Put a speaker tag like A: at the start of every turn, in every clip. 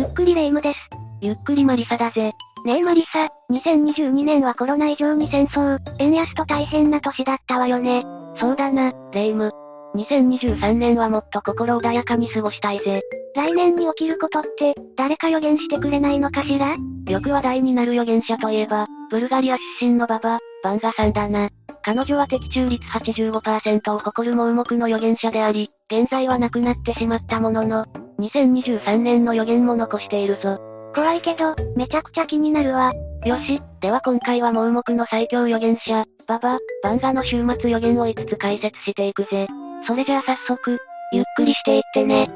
A: ゆっくりレ夢ムです。
B: ゆっくりマリサだぜ。
A: ねえマリサ、2022年はコロナ以上に戦争、円安と大変な年だったわよね。
B: そうだな、レ夢ム。2023年はもっと心穏やかに過ごしたいぜ。
A: 来年に起きることって、誰か予言してくれないのかしら？
B: よく話題になる予言者といえば、ブルガリア出身のババ、バンガさんだな。彼女は的中率85%を誇る盲目の予言者であり、現在は亡くなってしまったものの、2023年の予言も残しているぞ。
A: 怖いけど、めちゃくちゃ気になるわ。
B: よし、では今回は盲目の最強予言者、ババ、バンガの週末予言を5つ解説していくぜ。それじゃあ早速、ゆっくりしていってね。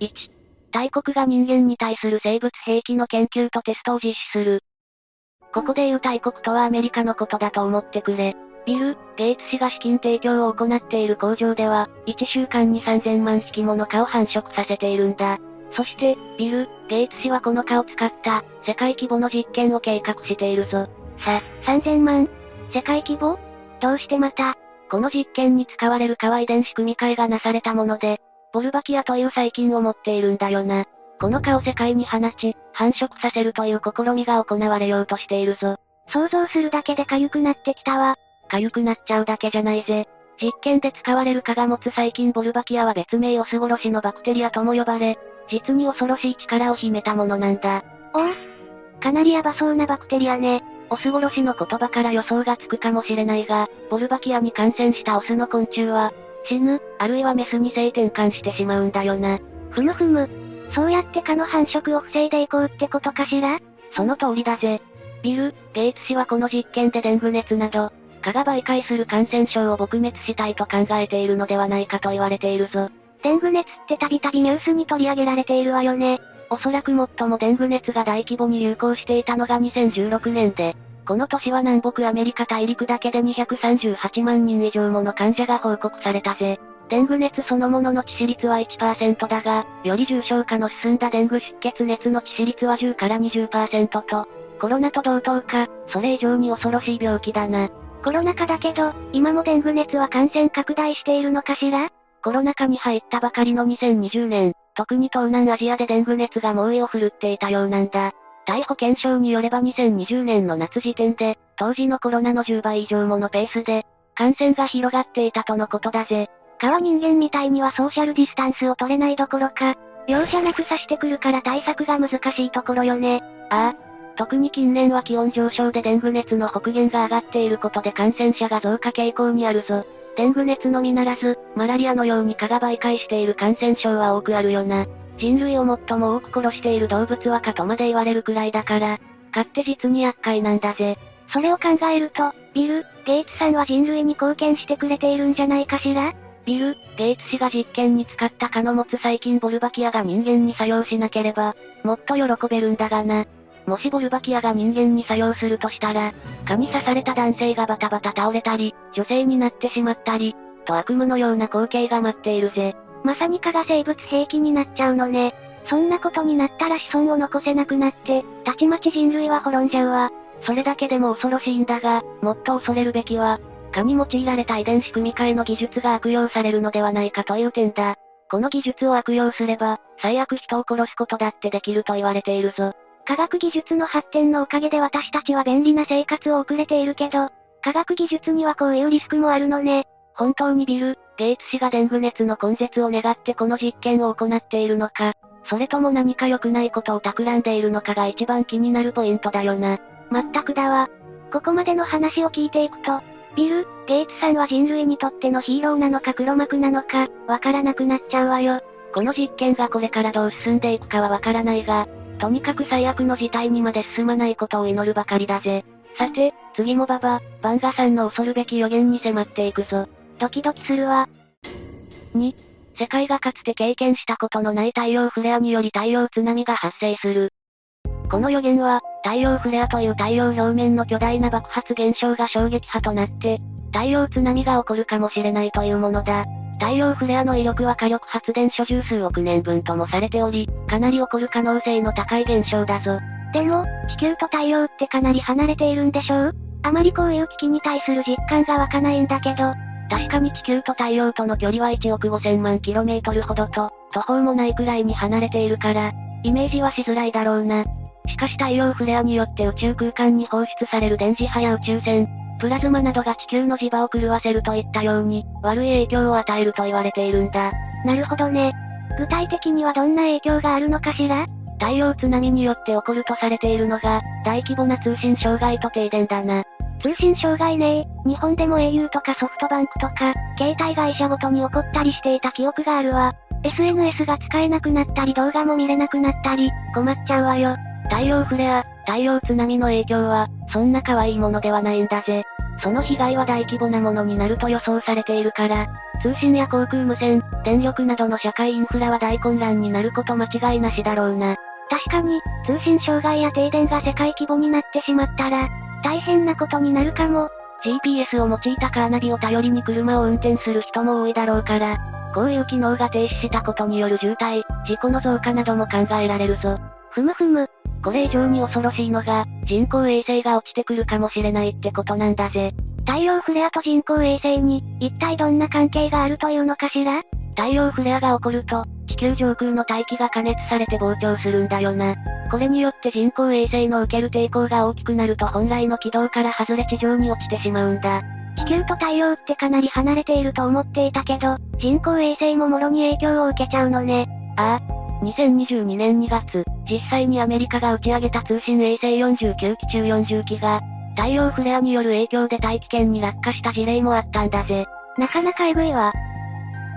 B: 1、大国が人間に対する生物兵器の研究とテストを実施する。ここで言う大国とはアメリカのことだと思ってくれ。ビル・ゲイツ氏が資金提供を行っている工場では、1週間に3000万匹もの蚊を繁殖させているんだ。そして、ビル・ゲイツ氏はこの蚊を使った、世界規模の実験を計画しているぞ。
A: さ、3000万？世界規模？どうしてまた
B: この実験に使われる蚊は遺伝子組み換えがなされたもので、ボルバキアという細菌を持っているんだよな。この蚊を世界に放ち、繁殖させるという試みが行われようとしているぞ。
A: 想像するだけで痒くなってきたわ。
B: 痒くなっちゃうだけじゃないぜ。実験で使われる蚊が持つ細菌ボルバキアは別名オス殺しのバクテリアとも呼ばれ、実に恐ろしい力を秘めたものなんだ。
A: お？おかなりヤバそうなバクテリアね。
B: オス殺しの言葉から予想がつくかもしれないが、ボルバキアに感染したオスの昆虫は、死ぬ、あるいはメスに性転換してしまうんだよな。
A: ふむふむ。そうやって蚊の繁殖を防いでいこうってことかしら？
B: その通りだぜ。ビル・ゲイツ氏はこの実験でデング熱など、蚊が媒介する感染症を撲滅したいと考えているのではないかと言われているぞ。
A: デング熱ってたびたびニュースに取り上げられているわよね。
B: おそらく最もデング熱が大規模に流行していたのが2016年で、この年は南北アメリカ大陸だけで238万人以上もの患者が報告されたぜ。デング熱そのものの致死率は1%だが、より重症化の進んだデング出血熱の致死率は10から20%と、コロナと同等か、それ以上に恐ろしい病気だな。
A: コロナ禍だけど、今もデング熱は感染拡大しているのかしら？
B: コロナ禍に入ったばかりの2020年、特に東南アジアでデング熱が猛威を振るっていたようなんだ。逮捕検証によれば2020年の夏時点で、当時のコロナの10倍以上ものペースで、感染が広がっていたとのことだぜ。
A: 蚊は人間みたいにはソーシャルディスタンスを取れないどころか、容赦なく刺してくるから対策が難しいところよね。
B: ああ。特に近年は気温上昇でデング熱の北限が上がっていることで感染者が増加傾向にあるぞ。デング熱のみならず、マラリアのように蚊が媒介している感染症は多くあるよな。人類を最も多く殺している動物は蚊とまで言われるくらいだから、蚊って実に厄介なんだぜ。
A: それを考えると、ビル・ゲイツさんは人類に貢献してくれているんじゃないかしら？
B: ビル・ゲイツ氏が実験に使った蚊の持つ細菌ボルバキアが人間に作用しなければ、もっと喜べるんだがな。もしボルバキアが人間に作用するとしたら、蚊に刺された男性がバタバタ倒れたり、女性になってしまったり、と悪夢のような光景が待っているぜ。
A: まさに蚊が生物兵器になっちゃうのね。そんなことになったら子孫を残せなくなって、たちまち人類は滅んじゃうわ。
B: それだけでも恐ろしいんだが、もっと恐れるべきは、蚊に用いられた遺伝子組み換えの技術が悪用されるのではないかという点だ。この技術を悪用すれば、最悪人を殺すことだってできると言われているぞ。
A: 科学技術の発展のおかげで私たちは便利な生活を送れているけど、科学技術にはこういうリスクもあるのね。
B: 本当にビル・ゲイツ氏がデング熱の根絶を願ってこの実験を行っているのか、それとも何か良くないことを企んでいるのかが一番気になるポイントだよな。
A: まったくだわ。ここまでの話を聞いていくと、ビル・ゲイツさんは人類にとってのヒーローなのか黒幕なのか、わからなくなっちゃうわよ。
B: この実験がこれからどう進んでいくかはわからないが、とにかく最悪の事態にまで進まないことを祈るばかりだぜ。さて、次もババ、バンガさんの恐るべき予言に迫っていくぞ。
A: ドキドキするわ。
B: 2、世界がかつて経験したことのない太陽フレアにより太陽津波が発生する。この予言は、太陽フレアという太陽表面の巨大な爆発現象が衝撃波となって、太陽津波が起こるかもしれないというものだ。太陽フレアの威力は火力発電所十数億年分ともされており、かなり起こる可能性の高い現象だぞ。
A: でも、地球と太陽ってかなり離れているんでしょう？あまりこういう危機に対する実感が湧かないんだけど、
B: 確かに地球と太陽との距離は1億5000万キロメートルほどと、途方もないくらいに離れているから、イメージはしづらいだろうな。しかし太陽フレアによって宇宙空間に放出される電磁波や宇宙船、プラズマなどが地球の磁場を狂わせるといったように、悪い影響を与えると言われているんだ。
A: なるほどね。具体的にはどんな影響があるのかしら？
B: 太陽津波によって起こるとされているのが、大規模な通信障害と停電だな。
A: 通信障害ね日本でも au とかソフトバンクとか、携帯会社ごとに起こったりしていた記憶があるわ。SNS が使えなくなったり動画も見れなくなったり、困っちゃうわよ。
B: 太陽フレア、太陽津波の影響は、そんな可愛いものではないんだぜ。その被害は大規模なものになると予想されているから、通信や航空無線、電力などの社会インフラは大混乱になること間違いなしだろうな。
A: 確かに、通信障害や停電が世界規模になってしまったら、大変なことになるかも。
B: GPS を用いたカーナビを頼りに車を運転する人も多いだろうから、こういう機能が停止したことによる渋滞、事故の増加なども考えられるぞ。
A: ふむふむ。
B: これ以上に恐ろしいのが、人工衛星が落ちてくるかもしれないってことなんだぜ。
A: 太陽フレアと人工衛星に、一体どんな関係があるというのかしら？
B: 太陽フレアが起こると、地球上空の大気が加熱されて膨張するんだよな。これによって人工衛星の受ける抵抗が大きくなると本来の軌道から外れ地上に落ちてしまうんだ。
A: 地球と太陽ってかなり離れていると思っていたけど、人工衛星ももろに影響を受けちゃうのね。
B: ああ。2022年2月、実際にアメリカが打ち上げた通信衛星49機中40機が、太陽フレアによる影響で大気圏に落下した事例もあったんだぜ。
A: なかなかエグいわ。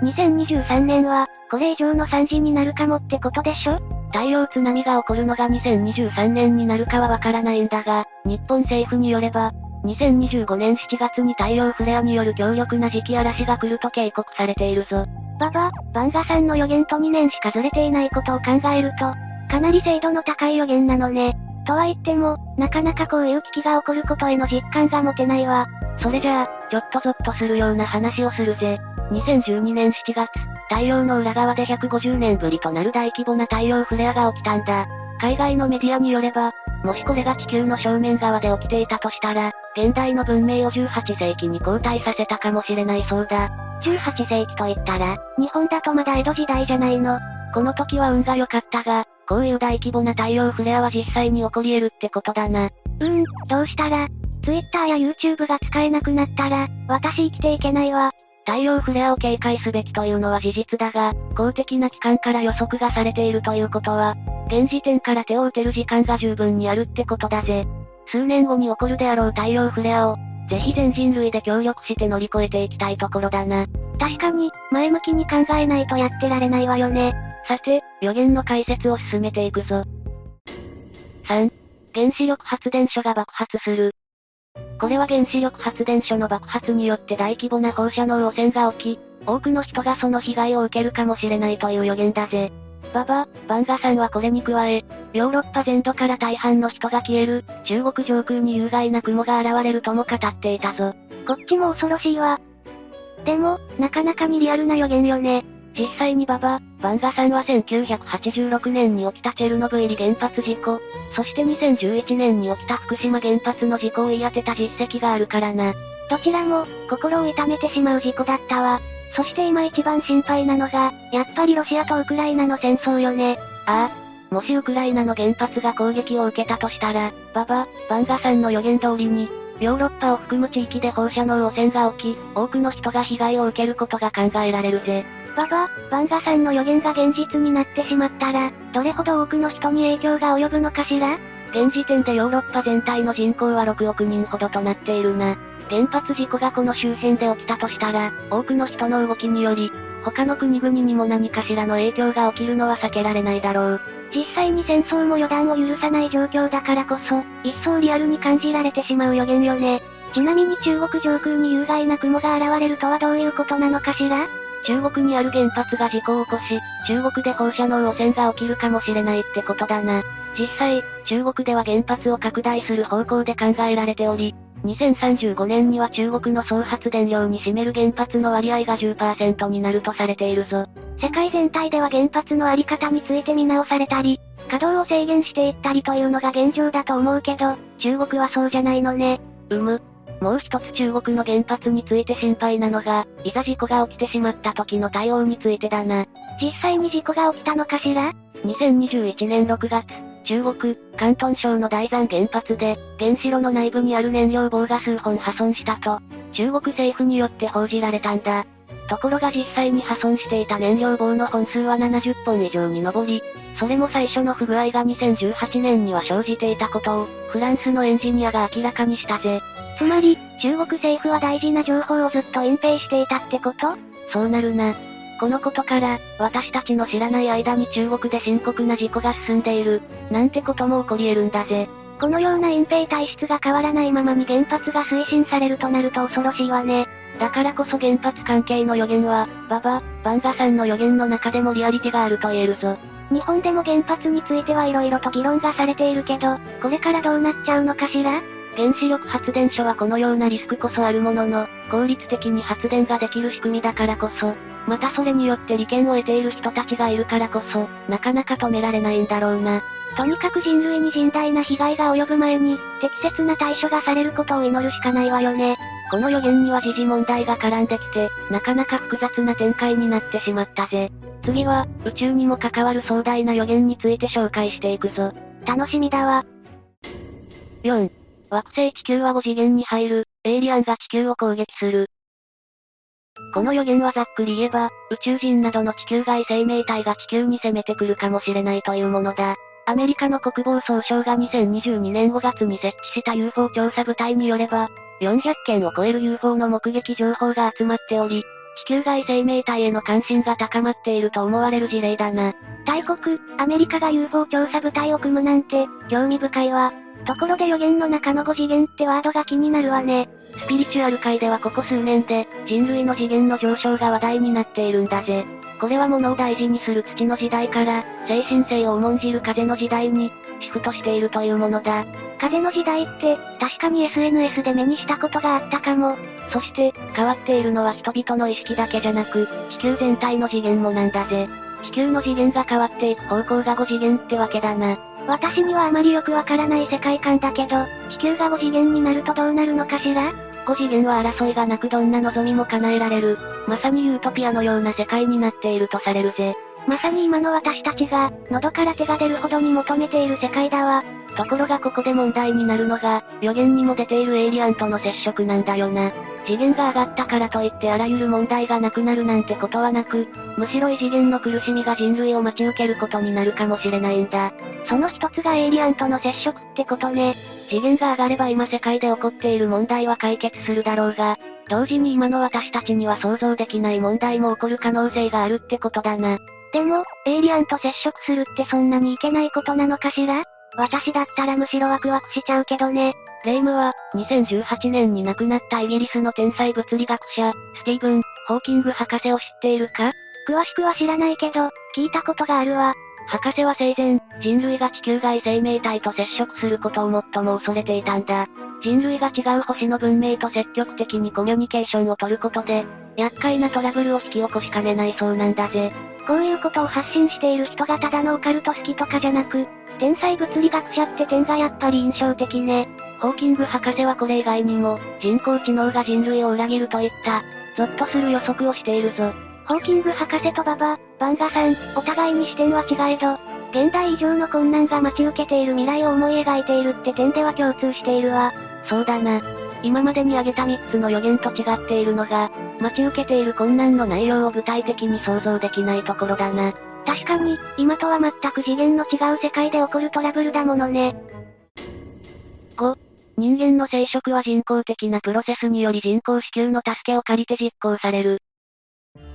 A: 2023年は、これ以上の惨事になるかもってことでしょ？
B: 太陽津波が起こるのが2023年になるかはわからないんだが、日本政府によれば、2025年7月に太陽フレアによる強力な時期嵐が来ると警告されているぞ。
A: ババ、バンガさんの予言と2年しかずれていないことを考えると、かなり精度の高い予言なのね。とは言っても、なかなかこういう危機が起こることへの実感が持てないわ。
B: それじゃあ、ちょっとゾッとするような話をするぜ。2012年7月、太陽の裏側で150年ぶりとなる大規模な太陽フレアが起きたんだ。海外のメディアによれば、もしこれが地球の正面側で起きていたとしたら、現代の文明を18世紀に後退させたかもしれないそうだ。
A: 18世紀と言ったら、日本だとまだ江戸時代じゃないの。
B: この時は運が良かったが、こういう大規模な太陽フレアは実際に起こり得るってことだな。
A: うーん、どうしたら ?Twitter や YouTube が使えなくなったら、私生きていけないわ。
B: 太陽フレアを警戒すべきというのは事実だが、公的な機関から予測がされているということは、現時点から手を打てる時間が十分にあるってことだぜ。数年後に起こるであろう太陽フレアを、ぜひ全人類で協力して乗り越えていきたいところだな。
A: 確かに、前向きに考えないとやってられないわよね。
B: さて、予言の解説を進めていくぞ。3. 原子力発電所が爆発する。これは原子力発電所の爆発によって大規模な放射能汚染が起き、多くの人がその被害を受けるかもしれないという予言だぜ。ババ、バンガさんはこれに加え、ヨーロッパ全土から大半の人が消える、中国上空に有害な雲が現れるとも語っていたぞ。
A: こっちも恐ろしいわ。でも、なかなかにリアルな予言よね。
B: 実際にババ、バンガさんは1986年に起きたチェルノブイリ原発事故、そして2011年に起きた福島原発の事故を言い当てた実績があるからな。
A: どちらも、心を痛めてしまう事故だったわ。そして今一番心配なのが、やっぱりロシアとウクライナの戦争よね。
B: ああ。もしウクライナの原発が攻撃を受けたとしたら、ババ、バンガさんの予言通りに、ヨーロッパを含む地域で放射能汚染が起き、多くの人が被害を受けることが考えられるぜ。
A: ババ、バンガさんの予言が現実になってしまったら、どれほど多くの人に影響が及ぶのかしら？
B: 現時点でヨーロッパ全体の人口は6億人ほどとなっているな。原発事故がこの周辺で起きたとしたら、多くの人の動きにより、他の国々にも何かしらの影響が起きるのは避けられないだろう。
A: 実際に戦争も予断を許さない状況だからこそ、一層リアルに感じられてしまう予言よね。ちなみに中国上空に有害な雲が現れるとはどういうことなのかしら？
B: 中国にある原発が事故を起こし、中国で放射能汚染が起きるかもしれないってことだな。実際、中国では原発を拡大する方向で考えられており、2035年には中国の総発電量に占める原発の割合が10%になるとされているぞ。
A: 世界全体では原発のあり方について見直されたり、稼働を制限していったりというのが現状だと思うけど、中国はそうじゃないのね。
B: うむ。もう一つ中国の原発について心配なのが、いざ事故が起きてしまった時の対応についてだな。
A: 実際に事故が起きたのかしら
B: ?2021 年6月、中国、広東省の大山原発で、原子炉の内部にある燃料棒が数本破損したと、中国政府によって報じられたんだ。ところが実際に破損していた燃料棒の本数は70本以上に上り、それも最初の不具合が2018年には生じていたことを、フランスのエンジニアが明らかにしたぜ。
A: つまり、中国政府は大事な情報をずっと隠蔽していたってこと？
B: そうなるな。このことから、私たちの知らない間に中国で深刻な事故が進んでいる、なんてことも起こり得るんだぜ。
A: このような隠蔽体質が変わらないままに原発が推進されるとなると恐ろしいわね。
B: だからこそ原発関係の予言は、ババ、バンガさんの予言の中でもリアリティがあると言えるぞ。
A: 日本でも原発については色々と議論がされているけど、これからどうなっちゃうのかしら？
B: 原子力発電所はこのようなリスクこそあるものの、効率的に発電ができる仕組みだからこそ、またそれによって利権を得ている人たちがいるからこそ、なかなか止められないんだろうな。
A: とにかく人類に甚大な被害が及ぶ前に、適切な対処がされることを祈るしかないわよね。
B: この予言には時事問題が絡んできて、なかなか複雑な展開になってしまったぜ。次は、宇宙にも関わる壮大な予言について紹介していくぞ。
A: 楽しみだわ。
B: 4. 惑星地球は5次元に入る、エイリアンが地球を攻撃する。この予言はざっくり言えば、宇宙人などの地球外生命体が地球に攻めてくるかもしれないというものだ。アメリカの国防総省が2022年5月に設置した UFO 調査部隊によれば、400件を超える UFO の目撃情報が集まっており、地球外生命体への関心が高まっていると思われる事例だな。
A: 大国、アメリカが UFO 調査部隊を組むなんて、興味深いわ。ところで予言の中の5次元ってワードが気になるわね。
B: スピリチュアル界ではここ数年で、人類の次元の上昇が話題になっているんだぜ。これは物を大事にする土の時代から、精神性を重んじる風の時代に、シフトしているというものだ。
A: 風の時代って、確かに SNS で目にしたことがあったかも。
B: そして、変わっているのは人々の意識だけじゃなく、地球全体の次元もなんだぜ。地球の次元が変わっていく方向が5次元ってわけだな。
A: 私にはあまりよくわからない世界観だけど、地球が5次元になるとどうなるのかしら
B: ?5 次元は争いがなくどんな望みも叶えられる、まさにユートピアのような世界になっているとされるぜ。
A: まさに今の私たちが、喉から手が出るほどに求めている世界だわ。
B: ところがここで問題になるのが、予言にも出ているエイリアンとの接触なんだよな。次元が上がったからといってあらゆる問題がなくなるなんてことはなく、むしろ異次元の苦しみが人類を待ち受けることになるかもしれないんだ。
A: その一つがエイリアンとの接触ってことね。
B: 次元が上がれば今世界で起こっている問題は解決するだろうが、同時に今の私たちには想像できない問題も起こる可能性があるってことだな。
A: でも、エイリアンと接触するってそんなにいけないことなのかしら？私だったらむしろワクワクしちゃうけどね。
B: レイムは、2018年に亡くなったイギリスの天才物理学者、スティーブン・ホーキング博士を知っているか？
A: 詳しくは知らないけど、聞いたことがあるわ。
B: 博士は生前、人類が地球外生命体と接触することを最も恐れていたんだ。人類が違う星の文明と積極的にコミュニケーションを取ることで、厄介なトラブルを引き起こしかねないそうなんだぜ。
A: こういうことを発信している人がただのオカルト好きとかじゃなく、天才物理学者って点がやっぱり印象的ね。
B: ホーキング博士はこれ以外にも、人工知能が人類を裏切るといった、ゾッとする予測をしているぞ。
A: ホーキング博士とババ、バンガさん、お互いに視点は違えど、現代以上の困難が待ち受けている未来を思い描いているって点では共通しているわ。
B: そうだな。今までに挙げた3つの予言と違っているのが、待ち受けている困難の内容を具体的に想像できないところだな。
A: 確かに、今とは全く次元の違う世界で起こるトラブルだものね。
B: 5、人間の生殖は人工的なプロセスにより人工子宮の助けを借りて実行される。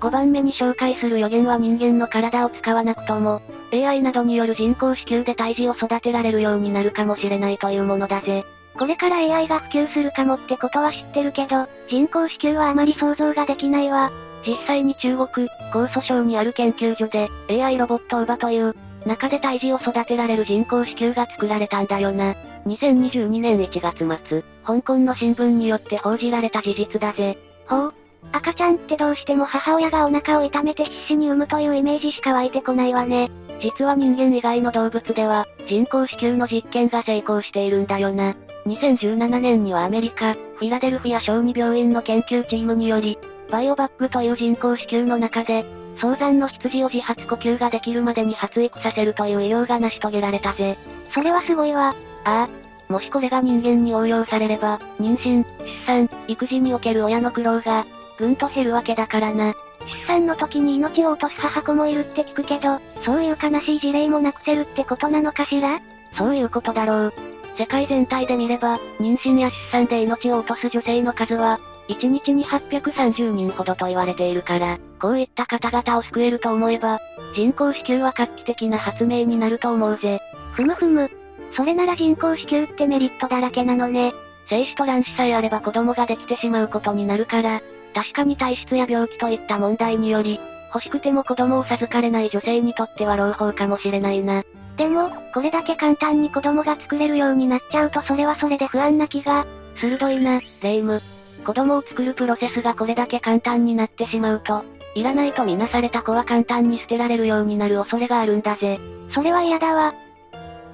B: 5番目に紹介する予言は人間の体を使わなくとも、AI などによる人工子宮で胎児を育てられるようになるかもしれないというものだぜ。
A: これから AI が普及するかもってことは知ってるけど、人工子宮はあまり想像ができないわ。
B: 実際に中国、江蘇省にある研究所で、AI ロボットウバという、中で胎児を育てられる人工子宮が作られたんだよな。2022年1月末、香港の新聞によって報じられた事実だぜ。
A: ほう。赤ちゃんってどうしても母親がお腹を痛めて必死に産むというイメージしか湧いてこないわね。
B: 実は人間以外の動物では、人工子宮の実験が成功しているんだよな。2017年にはアメリカ、フィラデルフィア小児病院の研究チームにより、バイオバッグという人工子宮の中で、早産の羊を自発呼吸ができるまでに発育させるという医療が成し遂げられたぜ。
A: それはすごいわ。
B: ああ。もしこれが人間に応用されれば、妊娠、出産、育児における親の苦労が、ぐんと減るわけだからな。
A: 出産の時に命を落とす母子もいるって聞くけど、そういう悲しい事例もなくせるってことなのかしら？
B: そういうことだろう。世界全体で見れば、妊娠や出産で命を落とす女性の数は、1日に830人ほどと言われているから、こういった方々を救えると思えば、人工子宮は画期的な発明になると思うぜ。
A: ふむふむ。それなら人工子宮ってメリットだらけなのね。
B: 精子と卵子さえあれば子供ができてしまうことになるから、確かに体質や病気といった問題により、欲しくても子供を授かれない女性にとっては朗報かもしれないな。
A: でも、これだけ簡単に子供が作れるようになっちゃうとそれはそれで不安な気が。
B: 鋭いな、レイム。子供を作るプロセスがこれだけ簡単になってしまうと、いらないとみなされた子は簡単に捨てられるようになる恐れがあるんだぜ。
A: それは嫌だわ。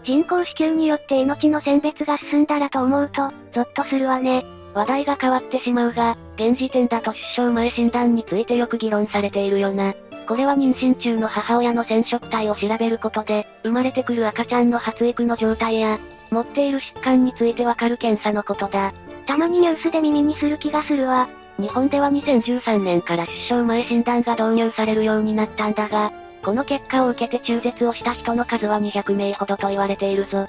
A: 人工子宮によって命の選別が進んだらと思うと、ゾッとするわね。
B: 話題が変わってしまうが、現時点だと出生前診断についてよく議論されているよな。これは妊娠中の母親の染色体を調べることで、生まれてくる赤ちゃんの発育の状態や、持っている疾患についてわかる検査のことだ。
A: たまにニュースで耳にする気がするわ。
B: 日本では2013年から出生前診断が導入されるようになったんだが、この結果を受けて中絶をした人の数は200名ほどと言われているぞ。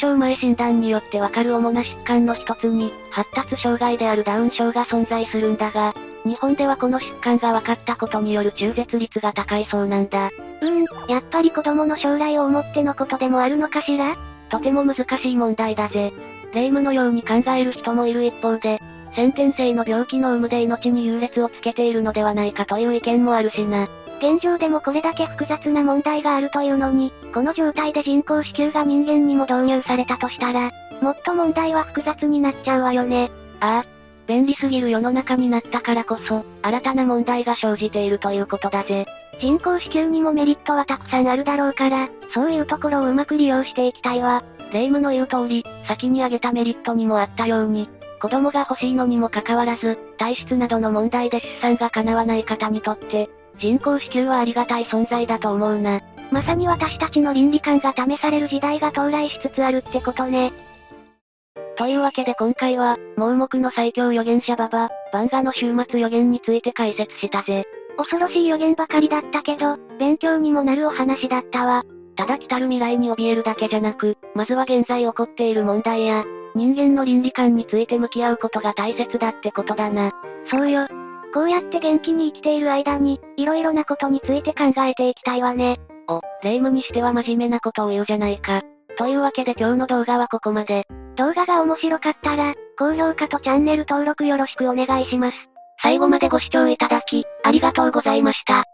B: 出生前診断によってわかる主な疾患の一つに、発達障害であるダウン症が存在するんだが、日本ではこの疾患が分かったことによる中絶率が高いそうなんだ。
A: うーん、やっぱり子供の将来を思ってのことでもあるのかしら？
B: とても難しい問題だぜ。霊夢のように考える人もいる一方で、先天性の病気の有無で命に優劣をつけているのではないかという意見もあるしな。
A: 現状でもこれだけ複雑な問題があるというのに、この状態で人工子宮が人間にも導入されたとしたら、もっと問題は複雑になっちゃうわよね。
B: ああ。便利すぎる世の中になったからこそ、新たな問題が生じているということだぜ。
A: 人工子宮にもメリットはたくさんあるだろうから、そういうところをうまく利用していきたいわ。
B: 霊夢の言う通り、先に挙げたメリットにもあったように、子供が欲しいのにもかかわらず、体質などの問題で出産が叶わない方にとって、人工子宮はありがたい存在だと思うな。
A: まさに私たちの倫理観が試される時代が到来しつつあるってことね。
B: というわけで今回は、盲目の最強預言者ババ、バンガの終末予言について解説したぜ。
A: 恐ろしい予言ばかりだったけど、勉強にもなるお話だったわ。
B: ただ来たる未来に怯えるだけじゃなく、まずは現在起こっている問題や、人間の倫理観について向き合うことが大切だってことだな。
A: そうよ。こうやって元気に生きている間に、色々なことについて考えていきたいわね。
B: お、霊夢にしては真面目なことを言うじゃないか。というわけで今日の動画はここまで。
A: 動画が面白かったら、高評価とチャンネル登録よろしくお願いします。
B: 最後までご視聴いただき、ありがとうございました。